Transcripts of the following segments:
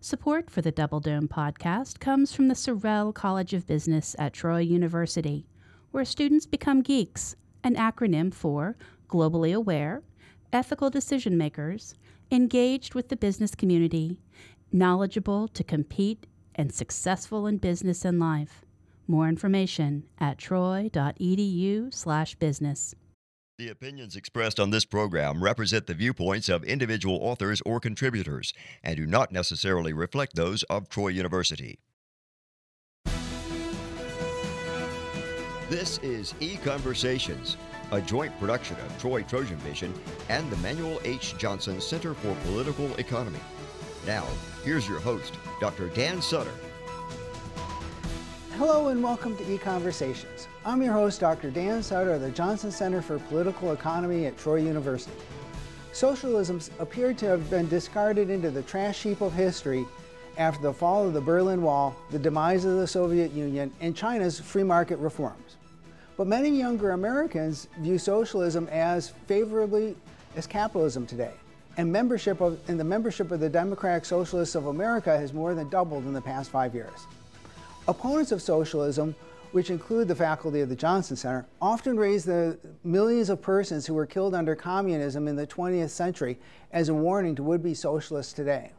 Support for the Double Dome podcast comes from the Sorrell College of Business at Troy University, where students become geeks, an acronym for globally aware, ethical decision makers, engaged with the business community, knowledgeable to compete, and successful in business and life. More information at troy.edu/business. The opinions expressed on this program represent the viewpoints of individual authors or contributors and do not necessarily reflect those of Troy University. This is E Conversations, a joint production of Troy Trojan Vision and the Manuel H. Johnson Center for Political Economy. Now, here's your host, Dr. Dan Sutter. Hello and welcome to E-Conversations. I'm your host, Dr. Dan Sutter of the Johnson Center for Political Economy at Troy University. Socialism appeared to have been discarded into the trash heap of history after the fall of the Berlin Wall, the demise of the Soviet Union, and China's free market reforms. But many younger Americans view socialism as favorably as capitalism today. And membership of, and the membership of the Democratic Socialists of America has more than doubled in the past five years. Opponents of socialism, which include the faculty of the Johnson Center, often raise the millions of persons who were killed under communism in the 20th century as a warning to would be socialists today.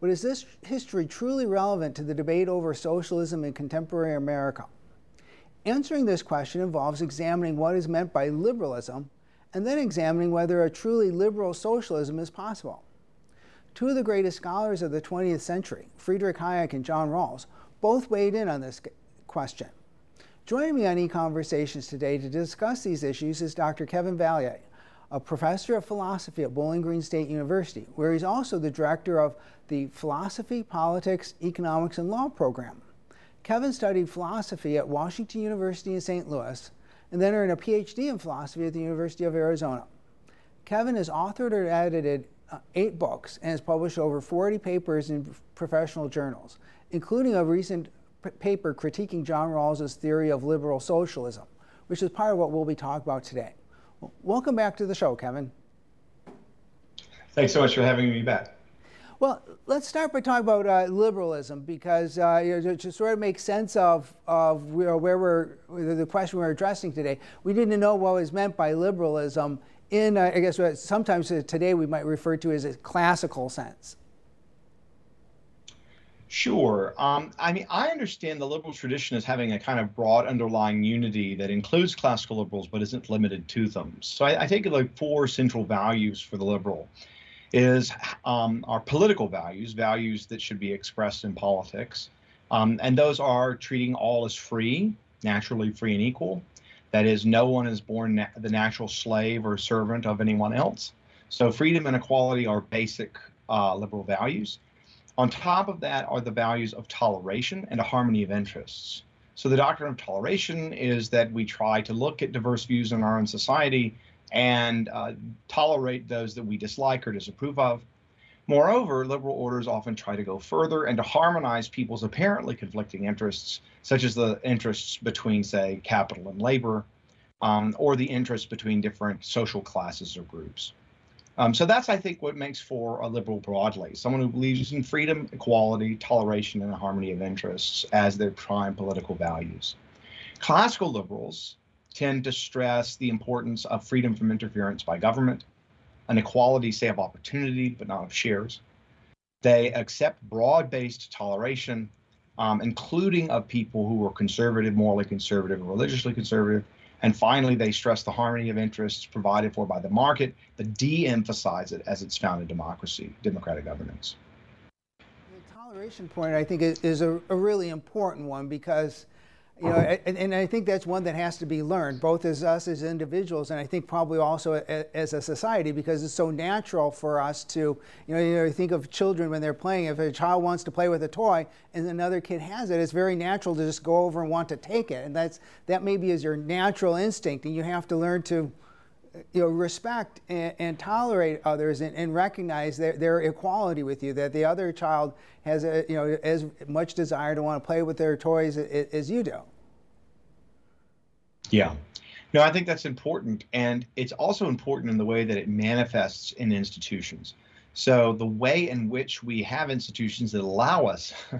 But is this history truly relevant to the debate over socialism in contemporary America? Answering this question involves examining what is meant by liberalism and then examining whether a truly liberal socialism is possible. Two of the greatest scholars of the 20th century, Friedrich Hayek and John Rawls, both weighed in on this question. Joining me on e-conversations today to discuss these issues is Dr. Kevin Vallier, a professor of philosophy at Bowling Green State University, where he's also the director of the Philosophy, Politics, Economics, and Law program. Kevin studied philosophy at Washington University in St. Louis and then earned a PhD in philosophy at the University of Arizona. Kevin has authored or edited uh, eight books and has published over 40 papers in professional journals including a recent paper critiquing John Rawls's theory of liberal socialism, which is part of what we'll be talking about today. Well, welcome back to the show, Kevin. Thanks so much for having me back. Well, let's start by talking about uh, liberalism because uh, you know, to sort of make sense of, of where we're, the question we're addressing today, we didn't know what was meant by liberalism in, uh, I guess, what sometimes today we might refer to as a classical sense. Sure. Um, I mean, I understand the liberal tradition as having a kind of broad underlying unity that includes classical liberals but isn't limited to them. So I, I take like four central values for the liberal is um, our political values, values that should be expressed in politics. Um, and those are treating all as free, naturally free and equal. That is, no one is born na- the natural slave or servant of anyone else. So freedom and equality are basic uh, liberal values. On top of that are the values of toleration and a harmony of interests. So the doctrine of toleration is that we try to look at diverse views in our own society and uh, tolerate those that we dislike or disapprove of. Moreover, liberal orders often try to go further and to harmonize people's apparently conflicting interests, such as the interests between, say, capital and labor, um, or the interests between different social classes or groups. Um, so that's, I think, what makes for a liberal broadly someone who believes in freedom, equality, toleration, and harmony of interests as their prime political values. Classical liberals tend to stress the importance of freedom from interference by government, an equality, say, of opportunity, but not of shares. They accept broad based toleration, um, including of people who are conservative, morally conservative, or religiously conservative, and finally, they stress the harmony of interests provided for by the market, but de emphasize it as it's found in democracy, democratic governance. The toleration point, I think, is a, a really important one because you know, and, and, I think that's one that has to be learned, both as us as individuals, and I think probably also as a society, because it's so natural for us to, you know, you know, think of children when they're playing. If a child wants to play with a toy and another kid has it, it's very natural to just go over and want to take it, and that's that maybe is your natural instinct, and you have to learn to, you know, respect and, and tolerate others and, and recognize their, their equality with you. That the other child has, a, you know, as much desire to want to play with their toys as, as you do. Yeah. No, I think that's important. And it's also important in the way that it manifests in institutions. So the way in which we have institutions that allow us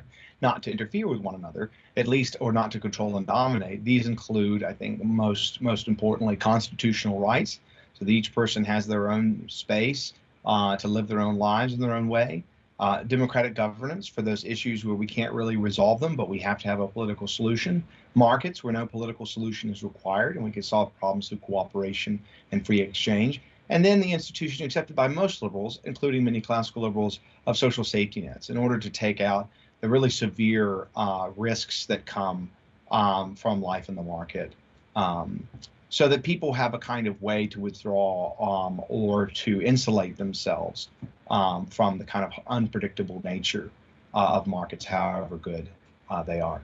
not to interfere with one another, at least, or not to control and dominate, these include, I think, most most importantly, constitutional rights, so that each person has their own space uh, to live their own lives in their own way. Uh, democratic governance for those issues where we can't really resolve them, but we have to have a political solution. Markets where no political solution is required, and we can solve problems through cooperation and free exchange and then the institution accepted by most liberals, including many classical liberals, of social safety nets in order to take out the really severe uh, risks that come um, from life in the market. Um, so that people have a kind of way to withdraw um, or to insulate themselves um, from the kind of unpredictable nature uh, of markets, however good uh, they are.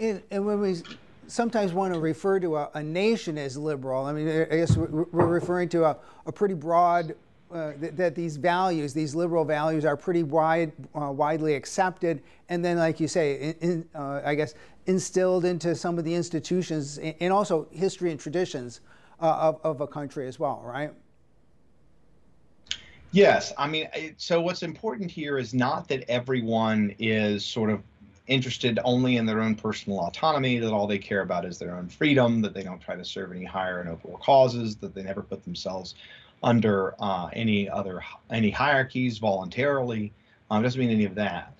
And, and when we sometimes want to refer to a, a, nation as liberal. I mean, I guess we're referring to a, a pretty broad, uh, that, that, these values, these liberal values, are pretty wide, uh, widely accepted, and then, like you say, in, in, uh, I guess instilled into some of the institutions and also history and traditions uh, of, of a country as well, right? Yes, I mean, so what's important here is not that everyone is sort of interested only in their own personal autonomy, that all they care about is their own freedom, that they don't try to serve any higher and nobler causes, that they never put themselves under uh, any other any hierarchies voluntarily. Um, doesn't mean any of that.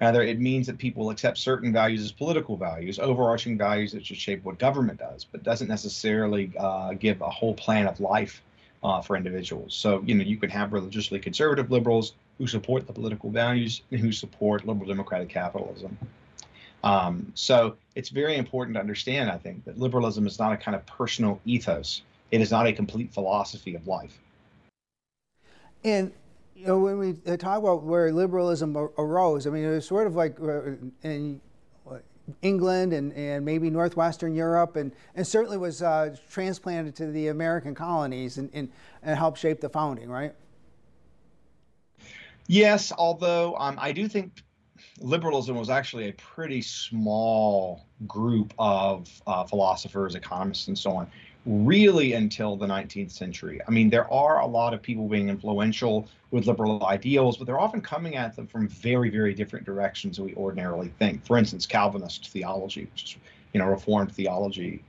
Rather, it means that people accept certain values as political values, overarching values that should shape what government does, but doesn't necessarily uh, give a whole plan of life uh, for individuals. So, you know, you can have religiously conservative liberals who support the political values and who support liberal democratic capitalism. Um, so it's very important to understand, I think, that liberalism is not a kind of personal ethos. It is not a complete philosophy of life. And you know, when we talk about where liberalism arose, I mean, it was sort of like uh, in England and, and maybe Northwestern Europe, and, and certainly was uh, transplanted to the American colonies and, and, and helped shape the founding, right? Yes, although um, I do think liberalism was actually a pretty small group of uh, philosophers, economists, and so on, really until the 19th century. I mean, there are a lot of people being influential with liberal ideals, but they're often coming at them from very, very different directions than we ordinarily think. For instance, Calvinist theology, which is, you know, Reformed theology,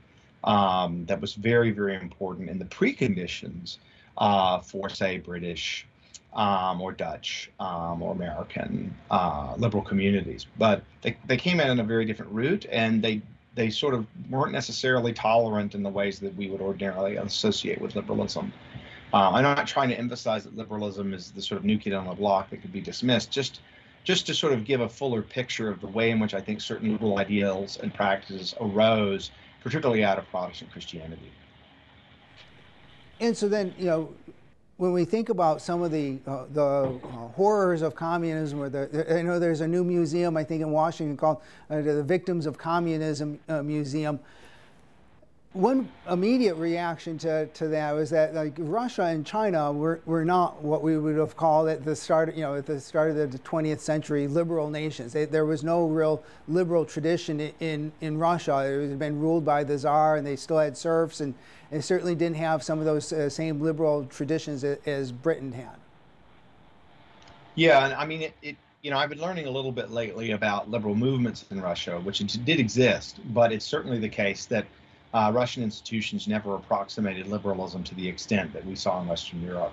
um, that was very, very important in the preconditions uh, for, say, British um, or Dutch um, or American uh, liberal communities. But they, they came in on a very different route and they they sort of weren't necessarily tolerant in the ways that we would ordinarily associate with liberalism. Uh, I'm not trying to emphasize that liberalism is the sort of new kid on the block that could be dismissed. Just just to sort of give a fuller picture of the way in which I think certain liberal ideals and practices arose, particularly out of Protestant Christianity. And so then, you know, when we think about some of the uh, the uh, horrors of communism, or the I know there's a new museum I think in Washington called uh, the Victims of Communism uh, Museum. One immediate reaction to, to that was that like Russia and China were, were not what we would have called at the start you know at the start of the 20th century liberal nations. They, there was no real liberal tradition in in Russia. It had been ruled by the czar, and they still had serfs and and certainly didn't have some of those uh, same liberal traditions as, Britain had. Yeah, and I mean, it, it, you know, I've been learning a little bit lately about liberal movements in Russia, which did exist, but it's certainly the case that uh, Russian institutions never approximated liberalism to the extent that we saw in Western Europe,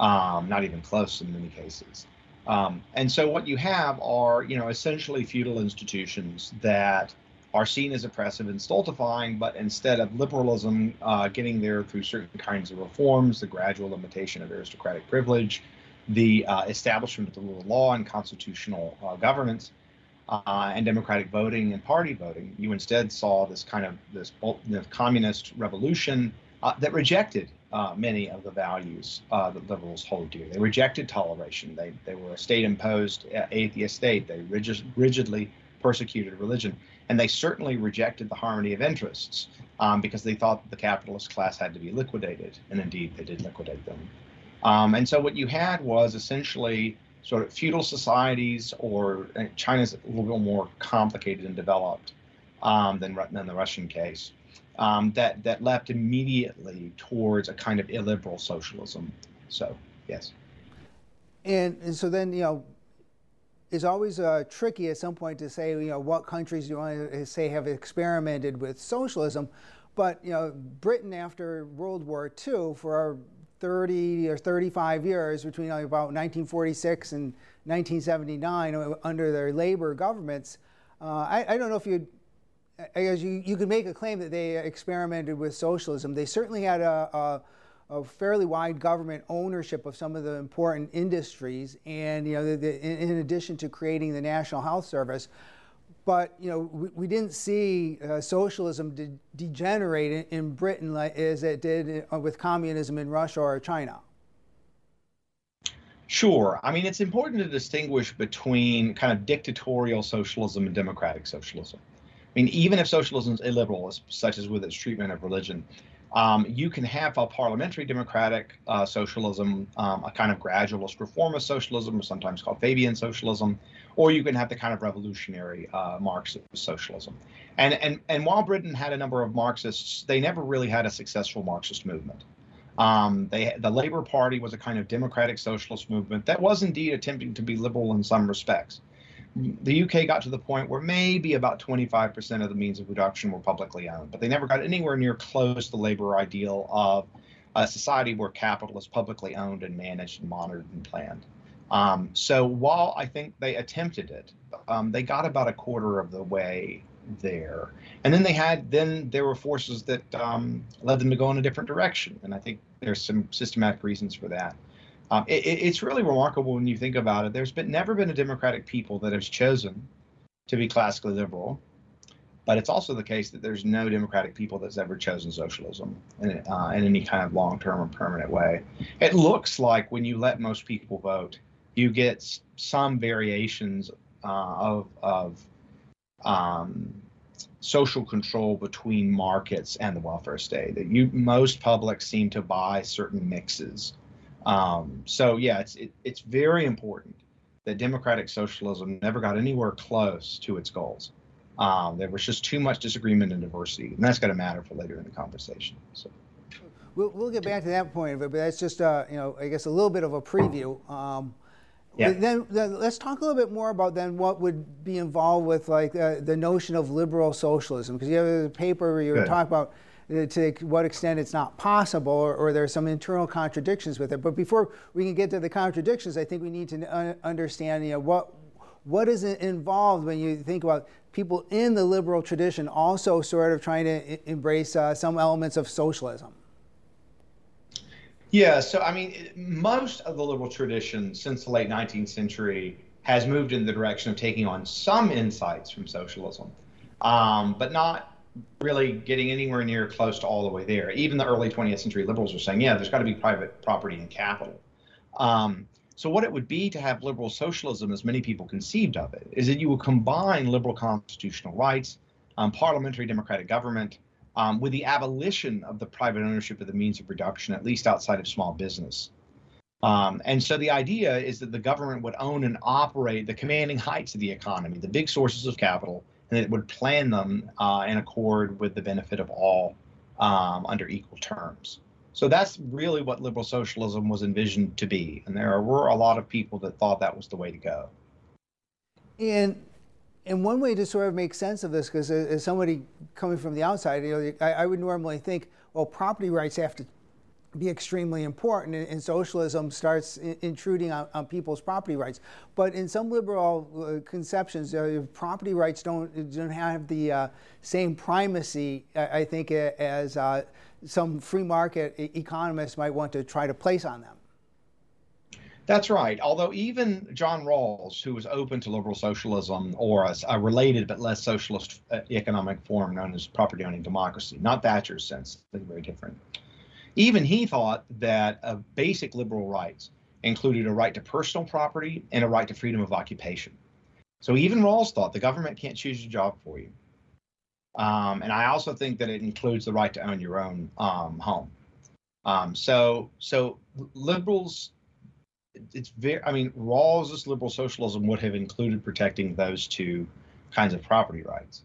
um, not even close in many cases. Um, and so what you have are, you know, essentially feudal institutions that are seen as oppressive and stultifying, but instead of liberalism uh, getting there through certain kinds of reforms, the gradual limitation of aristocratic privilege, the uh, establishment of the rule of law and constitutional uh, governance, uh, and democratic voting and party voting, you instead saw this kind of this, communist revolution uh, that rejected uh, many of the values that liberals hold dear. They rejected toleration. They, they were a state-imposed atheist state. They rigid, rigidly persecuted religion and they certainly rejected the harmony of interests um, because they thought the capitalist class had to be liquidated, and indeed they did liquidate them. Um, and so what you had was essentially sort of feudal societies, or uh, China's a little bit more complicated and developed um, than, than the Russian case, um, that that leapt immediately towards a kind of illiberal socialism. So yes. And, and so then, you know, it's always uh, tricky at some point to say, you know, what countries you want to say have experimented with socialism. But, you know, Britain after World War II, for 30 or 35 years, between about 1946 and 1979, uh, under their labor governments, uh, I, I, don't know if you I guess you, you could make a claim that they experimented with socialism. They certainly had a, a of fairly wide government ownership of some of the important industries, and you know, the, the, in, addition to creating the National Health Service. But you know, we, we didn't see uh, socialism de- degenerate in, in, Britain like, as it did uh, with communism in Russia or China. Sure. I mean, it's important to distinguish between kind of dictatorial socialism and democratic socialism. I mean, even if socialism is illiberal, such as with its treatment of religion, um, you can have a parliamentary democratic uh, socialism, um, a kind of gradualist reformist socialism, sometimes called Fabian socialism, or you can have the kind of revolutionary uh, Marxist socialism. And, and, and while Britain had a number of Marxists, they never really had a successful Marxist movement. Um, they, the Labour Party was a kind of democratic socialist movement that was indeed attempting to be liberal in some respects the UK got to the point where maybe about 25% of the means of production were publicly owned, but they never got anywhere near close to the labor ideal of a society where capital is publicly owned and managed and monitored and planned. Um, so while I think they attempted it, um, they got about a quarter of the way there, and then they had then there were forces that um, led them to go in a different direction, and I think there's some systematic reasons for that. Um, it, it's really remarkable when you think about it. There's been never been a democratic people that has chosen to be classically liberal, but it's also the case that there's no democratic people that's ever chosen socialism in, uh, in any kind of long-term or permanent way. It looks like when you let most people vote, you get some variations uh, of of um, social control between markets and the welfare state. That you most publics seem to buy certain mixes um, so yeah, it's it, it's very important that democratic socialism never got anywhere close to its goals. Um, there was just too much disagreement and diversity, and that's going to matter for later in the conversation. So. We'll, we'll get back to that point, but that's just uh, you know I guess a little bit of a preview. Um, yeah. Then, then, let's talk a little bit more about then what would be involved with like uh, the notion of liberal socialism because you have a paper where you talking about to what extent it's not possible or, or there's some internal contradictions with it. But before we can get to the contradictions, I think we need to understand you know, what, what is involved when you think about people in the liberal tradition also sort of trying to embrace uh, some elements of socialism? Yeah, so I mean, most of the liberal tradition since the late 19th century has moved in the direction of taking on some insights from socialism, um, but not really getting anywhere near close to all the way there. Even the early 20th century liberals were saying, yeah, there's got to be private property and capital. Um, so, what it would be to have liberal socialism, as many people conceived of it, is that you would combine liberal constitutional rights, um, parliamentary democratic government, um, with the abolition of the private ownership of the means of production, at least outside of small business. Um, and so the idea is that the government would own and operate the commanding heights of the economy, the big sources of capital, and it would plan them uh, in accord with the benefit of all um, under equal terms. So that's really what liberal socialism was envisioned to be, and there were a lot of people that thought that was the way to go. And and one way to sort of make sense of this, because as somebody coming from the outside, you know, I, I would normally think, well, property rights have to be extremely important, and, and socialism starts in, intruding on, on, people's property rights. But in some liberal uh, conceptions, uh, property rights don't don't have the uh, same primacy, I, I think, as uh, some free market economists might want to try to place on them. That's right. Although even John Rawls, who was open to liberal socialism or a, a related but less socialist uh, economic form known as property owning democracy, not Thatcher's sense, very different even he thought that uh, basic liberal rights included a right to personal property and a right to freedom of occupation. So even Rawls thought the government can't choose your job for you. Um, and I also think that it includes the right to own your own um, home. Um, so, so liberals, it's very. I mean, Rawls's liberal socialism would have included protecting those two kinds of property rights.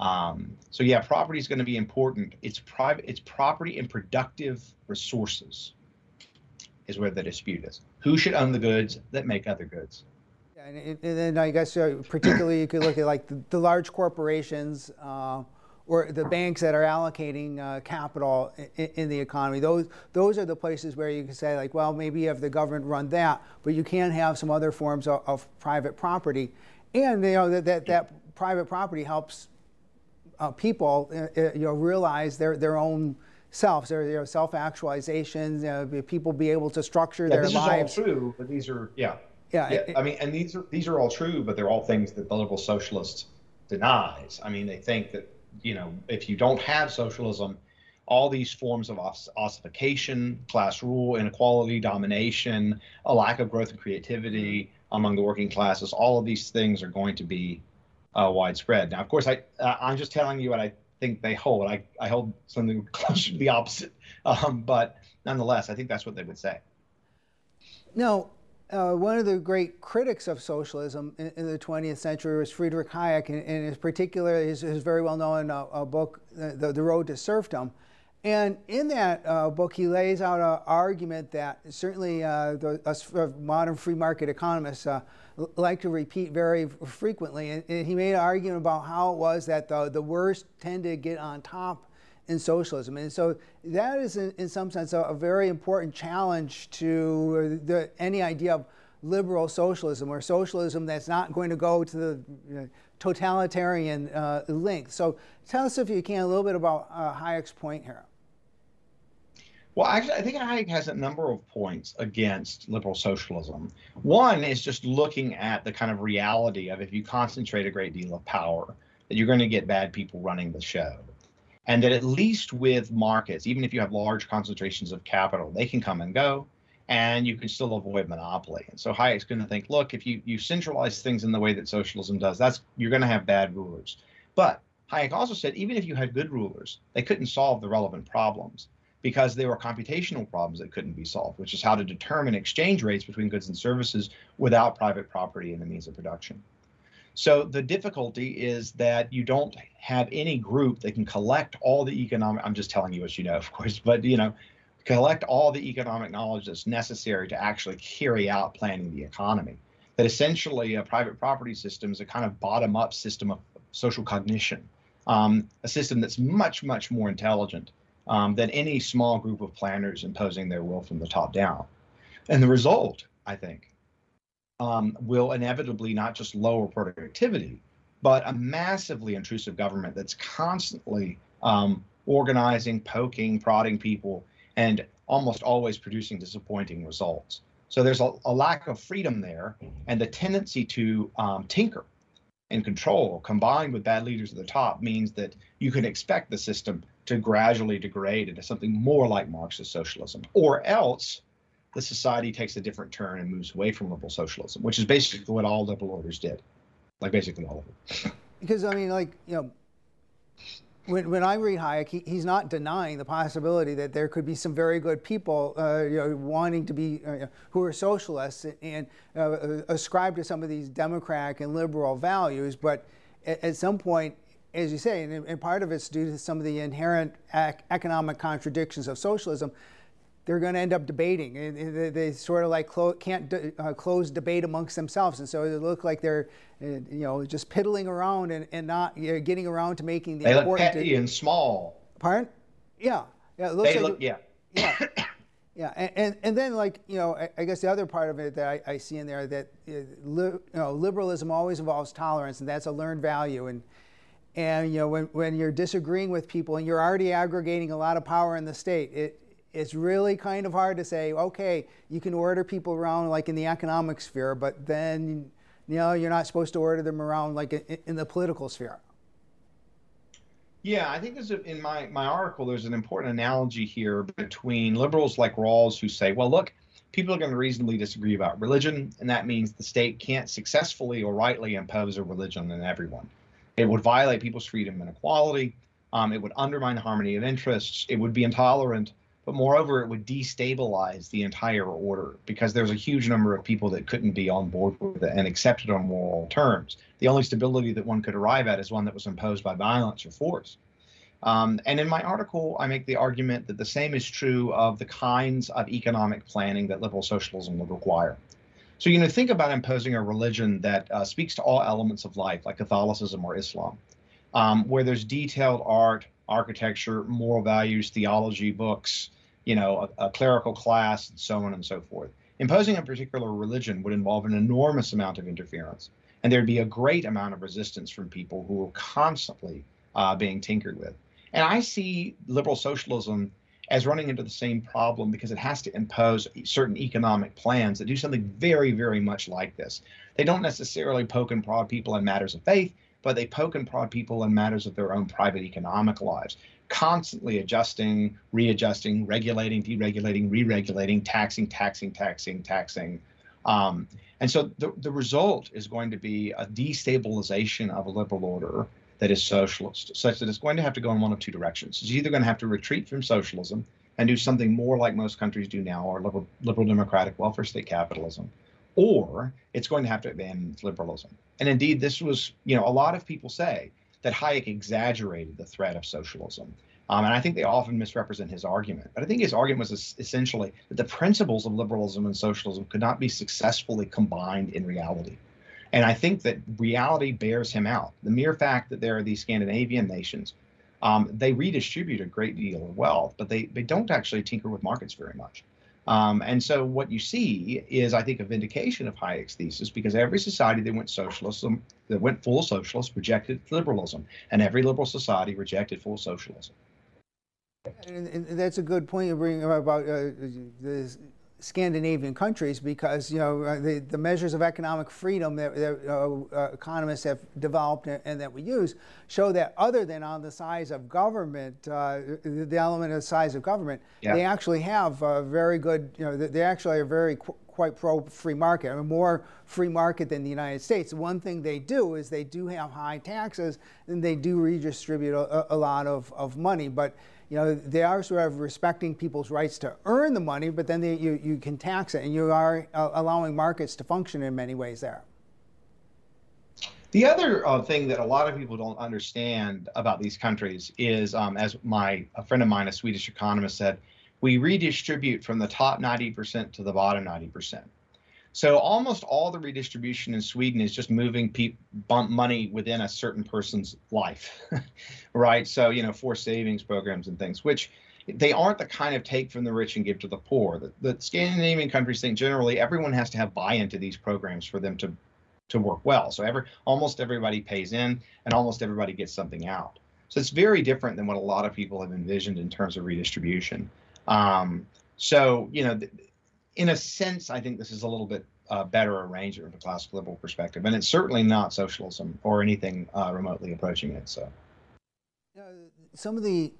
Um, so yeah, property is going to be important. It's private. It's property and productive resources. is where the dispute is. Who should own the goods that make other goods? And, and then I guess uh, particularly you could look at like the, the large corporations uh, or the banks that are allocating uh, capital in, in, the economy. Those those are the places where you can say like, well, maybe have the government run that, but you can have some other forms of, of private property, and you know that that, that private property helps uh, people uh, uh, you know realize their their own selves, their, their self-actualizations. You know, people be able to structure yeah, their this lives. This is all true, but these are yeah. Yeah, yeah it, I mean, and these are these are all true, but they're all things that the liberal socialist denies. I mean, they think that you know if you don't have socialism, all these forms of ossification, class rule, inequality, domination, a lack of growth and creativity among the working classes, all of these things are going to be uh, widespread. Now, of course, I uh, I'm just telling you what I think they hold. I, I hold something close to the opposite. Um, but nonetheless, I think that's what they would say. Now, uh, one of the great critics of socialism in, in the 20th century was Friedrich Hayek, and, in particular his, his very well-known uh, book, the, the Road to Serfdom. And in that uh, book, he lays out an argument that certainly uh, the, us modern free market economists uh, like to repeat very frequently. And, and, he made an argument about how it was that the, the worst tend to get on top in socialism. And so that is, in, in some sense, a, a, very important challenge to the, any idea of liberal socialism or socialism that's not going to go to the you know, totalitarian uh, length. So tell us, if you can, a little bit about uh, Hayek's point here. Well, actually, I think Hayek has a number of points against liberal socialism. One is just looking at the kind of reality of if you concentrate a great deal of power, that you're going to get bad people running the show. And that at least with markets, even if you have large concentrations of capital, they can come and go and you can still avoid monopoly. And so Hayek's going to think, look, if you, you centralize things in the way that socialism does, that's you're going to have bad rulers. But Hayek also said, even if you had good rulers, they couldn't solve the relevant problems because there were computational problems that couldn't be solved, which is how to determine exchange rates between goods and services without private property in the means of production. So the difficulty is that you don't have any group that can collect all the economic I'm just telling you what you know, of course, but you know, collect all the economic knowledge that's necessary to actually carry out planning the economy. That essentially a private property system is a kind of bottom-up system of social cognition, um, a system that's much, much more intelligent um, than any small group of planners imposing their will from the top down. And the result, I think, um, will inevitably not just lower productivity, but a massively intrusive government that's constantly um, organizing, poking, prodding people, and almost always producing disappointing results. So there's a, a lack of freedom there, and the tendency to um, tinker and control combined with bad leaders at the top means that you can expect the system to gradually degrade into something more like Marxist socialism, or else the society takes a different turn and moves away from liberal socialism, which is basically what all liberal orders did, like basically all of them. Because I mean, like you know, when, when I read Hayek, he, he's not denying the possibility that there could be some very good people, uh, you know, wanting to be uh, who are socialists and uh, ascribe to some of these democratic and liberal values, but at, at some point as you say, and, and, part of it's due to some of the inherent ac- economic contradictions of socialism, they're going to end up debating. And they, they sort of like clo- can't uh, close debate amongst themselves, and so they look like they're, uh, you know, just piddling around and, and not you know, getting around to making the they important. look petty and small. Pardon? Yeah, yeah. It looks they like look, yeah. Yeah. Yeah, and, and, and, then like you know, I, I, guess the other part of it that I, I see in there that uh, li, you know, liberalism always involves tolerance, and that's a learned value. And and you know, when, when you're disagreeing with people and you're already aggregating a lot of power in the state, it, it's really kind of hard to say, okay, you can order people around like in the economic sphere, but then you know you're not supposed to order them around like in, the political sphere. Yeah, I think there's a, in my my article there's an important analogy here between liberals like Rawls who say, well, look, people are going to reasonably disagree about religion, and that means the state can't successfully or rightly impose a religion on everyone. It would violate people's freedom and equality. Um, it would undermine the harmony of interests. It would be intolerant. But moreover, it would destabilize the entire order because there's a huge number of people that couldn't be on board with it and accept it on moral terms. The only stability that one could arrive at is one that was imposed by violence or force. Um, and in my article, I make the argument that the same is true of the kinds of economic planning that liberal socialism would require. So, you know, think about imposing a religion that uh, speaks to all elements of life, like Catholicism or Islam, um, where there's detailed art, architecture, moral values, theology books, you know, a, a clerical class, and so on and so forth. Imposing a particular religion would involve an enormous amount of interference, and there'd be a great amount of resistance from people who are constantly uh, being tinkered with. And I see liberal socialism as running into the same problem because it has to impose certain economic plans that do something very, very much like this. They don't necessarily poke and prod people in matters of faith, but they poke and prod people in matters of their own private economic lives, constantly adjusting, readjusting, regulating, deregulating, re-regulating, taxing, taxing, taxing, taxing. Um, and so the, the result is going to be a destabilization of a liberal order that is socialist, such that it's going to have to go in one of two directions. It's either going to have to retreat from socialism and do something more like most countries do now, or liberal, liberal democratic welfare state capitalism, or it's going to have to abandon liberalism. And indeed, this was, you know, a lot of people say that Hayek exaggerated the threat of socialism. Um, and I think they often misrepresent his argument. But I think his argument was essentially that the principles of liberalism and socialism could not be successfully combined in reality. And I think that reality bears him out. The mere fact that there are these Scandinavian nations, um, they redistribute a great deal of wealth, but they, they don't actually tinker with markets very much. Um, and so what you see is, I think, a vindication of Hayek's thesis because every society that went socialism, that went full socialist, rejected liberalism, and every liberal society rejected full socialism. And, and that's a good point you bring about uh, the Scandinavian countries because you know uh, the, the measures of economic freedom that, that uh, uh, economists have developed and, and, that we use show that other than on the size of government, uh, the element of the size of government, yeah. they actually have a very good, you know, they actually are very qu- quite pro free market. I mean, more free market than the United States. One thing they do is they do have high taxes and they do redistribute a, a lot of, of money, but you know, they are sort of respecting people's rights to earn the money, but then they, you, you can tax it, and you are uh, allowing markets to function in many ways there. The other uh, thing that a lot of people don't understand about these countries is, um, as my a friend of mine, a Swedish economist, said, we redistribute from the top 90% to the bottom 90%. So almost all the redistribution in Sweden is just moving pe- money within a certain person's life, right? So you know, for savings programs and things, which they aren't the kind of take from the rich and give to the poor. The, the Scandinavian countries think generally everyone has to have buy-in to these programs for them to to work well. So every almost everybody pays in, and almost everybody gets something out. So it's very different than what a lot of people have envisioned in terms of redistribution. Um, so you know. Th- in a sense, I think this is a little bit uh, better arrangement from a classical liberal perspective, and it's certainly not socialism or anything uh, remotely approaching it. So, some of the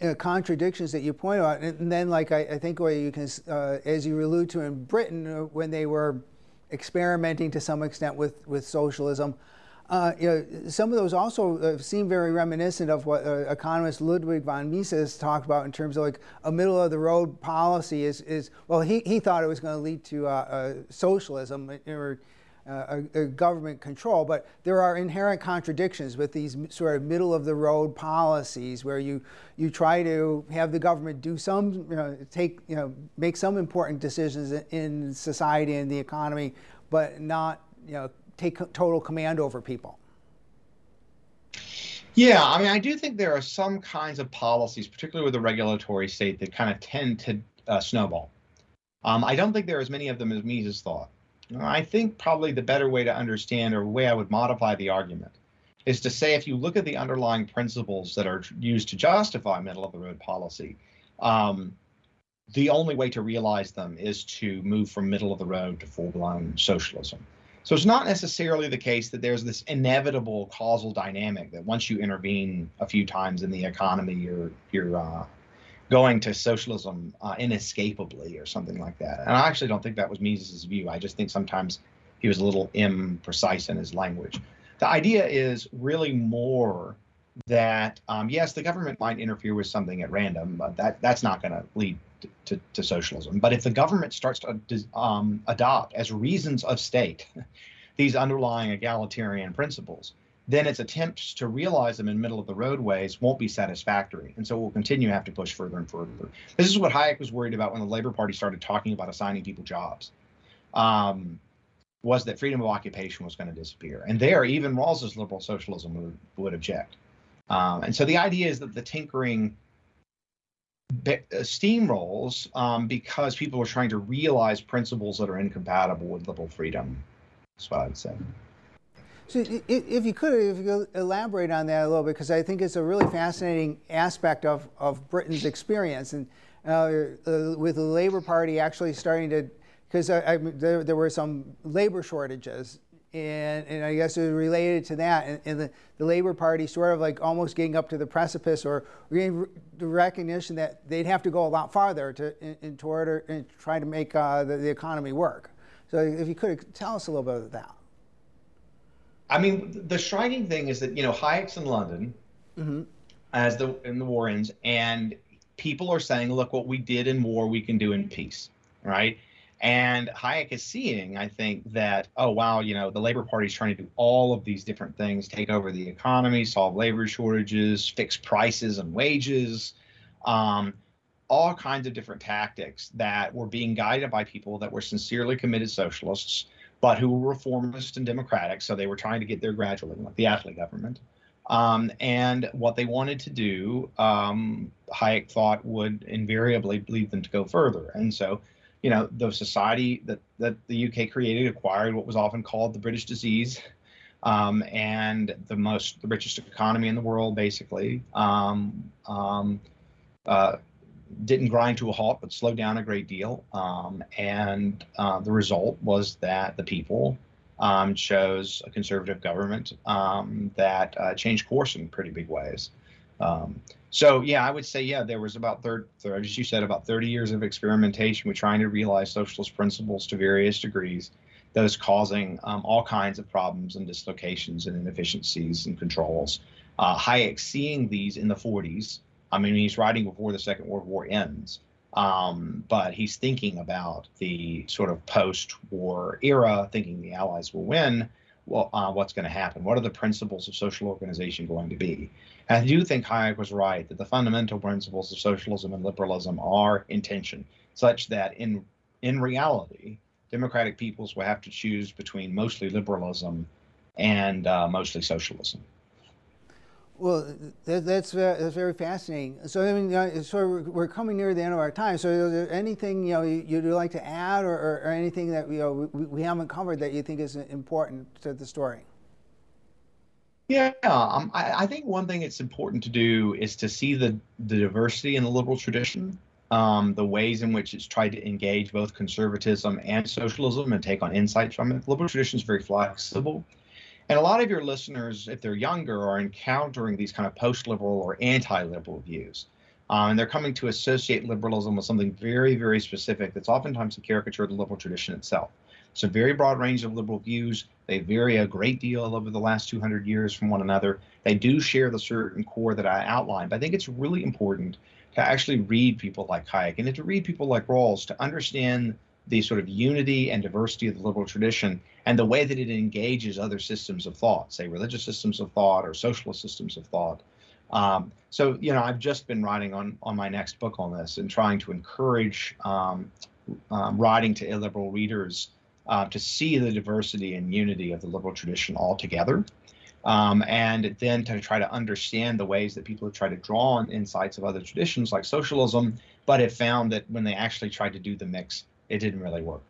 uh, contradictions that you point out, and then, like I, I think, where you can, uh, as you allude to in Britain, uh, when they were experimenting to some extent with with socialism, uh, you know, some of those also uh, seem very reminiscent of what uh, economist Ludwig von Mises talked about in terms of like a middle of the road policy is, is well, he, he thought it was going to lead to uh, uh, socialism or uh, a government control, but there are inherent contradictions with these sort of middle of the road policies where you, you try to have the government do some, you know, take, you know, make some important decisions in society and the economy, but not, you know, take total command over people? Yeah, I mean, I do think there are some kinds of policies, particularly with the regulatory state, that kind of tend to uh, snowball. Um, I don't think there are as many of them as Mises thought. I think probably the better way to understand, or way I would modify the argument, is to say if you look at the underlying principles that are used to justify middle of the road policy, um, the only way to realize them is to move from middle of the road to full blown socialism. So it's not necessarily the case that there's this inevitable causal dynamic that once you intervene a few times in the economy, you're you're uh, going to socialism uh, inescapably or something like that. And I actually don't think that was Mises's view. I just think sometimes he was a little imprecise in his language. The idea is really more that um, yes, the government might interfere with something at random, but that that's not going to lead to, to, socialism. But if the government starts to um, adopt as reasons of state these underlying egalitarian principles, then its attempts to realize them in middle of the roadways won't be satisfactory. And so we'll continue to have to push further and further. This is what Hayek was worried about when the Labor Party started talking about assigning people jobs. Um, was that freedom of occupation was going to disappear. And there, even Rawls's liberal socialism would, would object. Um, and so the idea is that the tinkering uh, steamrolls um, because people are trying to realize principles that are incompatible with liberal freedom. That's what I would say. So if you could, if you could elaborate on that a little bit, because I think it's a really fascinating aspect of, of Britain's experience. And uh, uh, with the Labour Party actually starting to, because there, there were some labor shortages and, and I guess it was related to that, and, and, the, the Labor Party sort of like almost getting up to the precipice or getting the recognition that they'd have to go a lot farther to in, in toward in try to make uh, the, the economy work. So if you could tell us a little bit of that. I mean, the striking thing is that you know Hayek's in London mm-hmm. as the in the war ends, and people are saying, "Look, what we did in war, we can do in peace." Right? And Hayek is seeing, I think, that, oh, wow, you know, the Labor Party is trying to do all of these different things take over the economy, solve labor shortages, fix prices and wages, um, all kinds of different tactics that were being guided by people that were sincerely committed socialists, but who were reformist and democratic. So they were trying to get there gradually, like the Attlee government. Um, and what they wanted to do, um, Hayek thought would invariably lead them to go further. And so you know, the society that, that the UK created acquired what was often called the British disease. Um, and the most the richest economy in the world basically um, um, uh, didn't grind to a halt but slowed down a great deal um, and uh, the result was that the people um, chose a conservative government um, that uh, changed course in pretty big ways um, so yeah, I would say yeah, there was about third, as you said, about 30 years of experimentation with trying to realize socialist principles to various degrees, those causing um, all kinds of problems and dislocations and inefficiencies and controls. Uh, Hayek seeing these in the 40s. I mean, he's writing before the Second World War ends, um, but he's thinking about the sort of post-war era, thinking the Allies will win well, uh, what's going to happen? What are the principles of social organization going to be? I do think Hayek was right that the fundamental principles of socialism and liberalism are in tension, such that in in reality, democratic peoples will have to choose between mostly liberalism and uh, mostly socialism. Well, that, that's, uh, that's very fascinating. So, I mean, uh, so we're coming near the end of our time. So, is there anything you know you'd like to add, or, or, or anything that you know we, we, haven't covered that you think is important to the story? Yeah, um, I, I, think one thing it's important to do is to see the the diversity in the liberal tradition, um, the ways in which it's tried to engage both conservatism and socialism and take on insights from it. The liberal tradition is very flexible and a lot of your listeners, if they're younger, are encountering these kind of post liberal or anti liberal views. Um, and they're coming to associate liberalism with something very, very specific that's oftentimes a caricature of the liberal tradition itself. It's a very broad range of liberal views. They vary a great deal over the last 200 years from one another. They do share the certain core that I outlined, but I think it's really important to actually read people like Hayek and to read people like Rawls to understand the sort of unity and diversity of the liberal tradition and the way that it engages other systems of thought, say religious systems of thought or socialist systems of thought. Um, so, you know, I've just been writing on on my next book on this and trying to encourage um, um, writing to illiberal readers uh, to see the diversity and unity of the liberal tradition altogether. Um, and then to try to understand the ways that people have tried to draw on insights of other traditions like socialism, but have found that when they actually tried to do the mix, it didn't really work.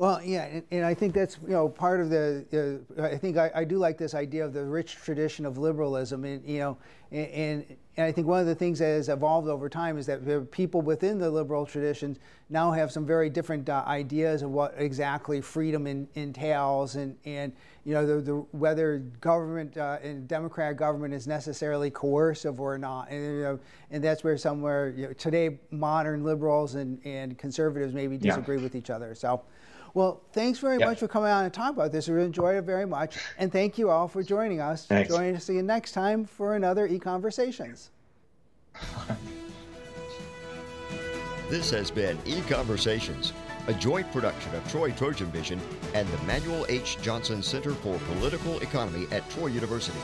Well, yeah, and, and, I think that's you know part of the. Uh, I think I, I, do like this idea of the rich tradition of liberalism, and you know, and, and, and I think one of the things that has evolved over time is that people within the liberal traditions now have some very different uh, ideas of what exactly freedom in, entails, and and you know the, the whether government uh, and democratic government is necessarily coercive or not, and you know, and that's where somewhere you know, today modern liberals and and conservatives maybe disagree yeah. with each other. So. Well, thanks very yep. much for coming on and talking about this. We enjoyed it very much. And thank you all for joining us. Thanks. Join us again next time for another e-conversations. this has been e-conversations a joint production of Troy Trojan Vision and the Manuel H. Johnson Center for Political Economy at Troy University.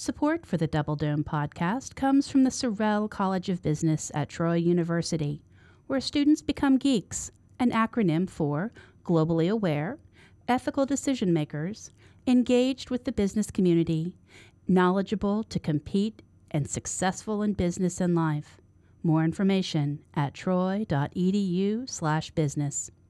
Support for the Double Dome podcast comes from the Sorrell College of Business at Troy University, where students become geeks, an acronym for globally aware, ethical decision makers, engaged with the business community, knowledgeable to compete, and successful in business and life. More information at troy.edu/business.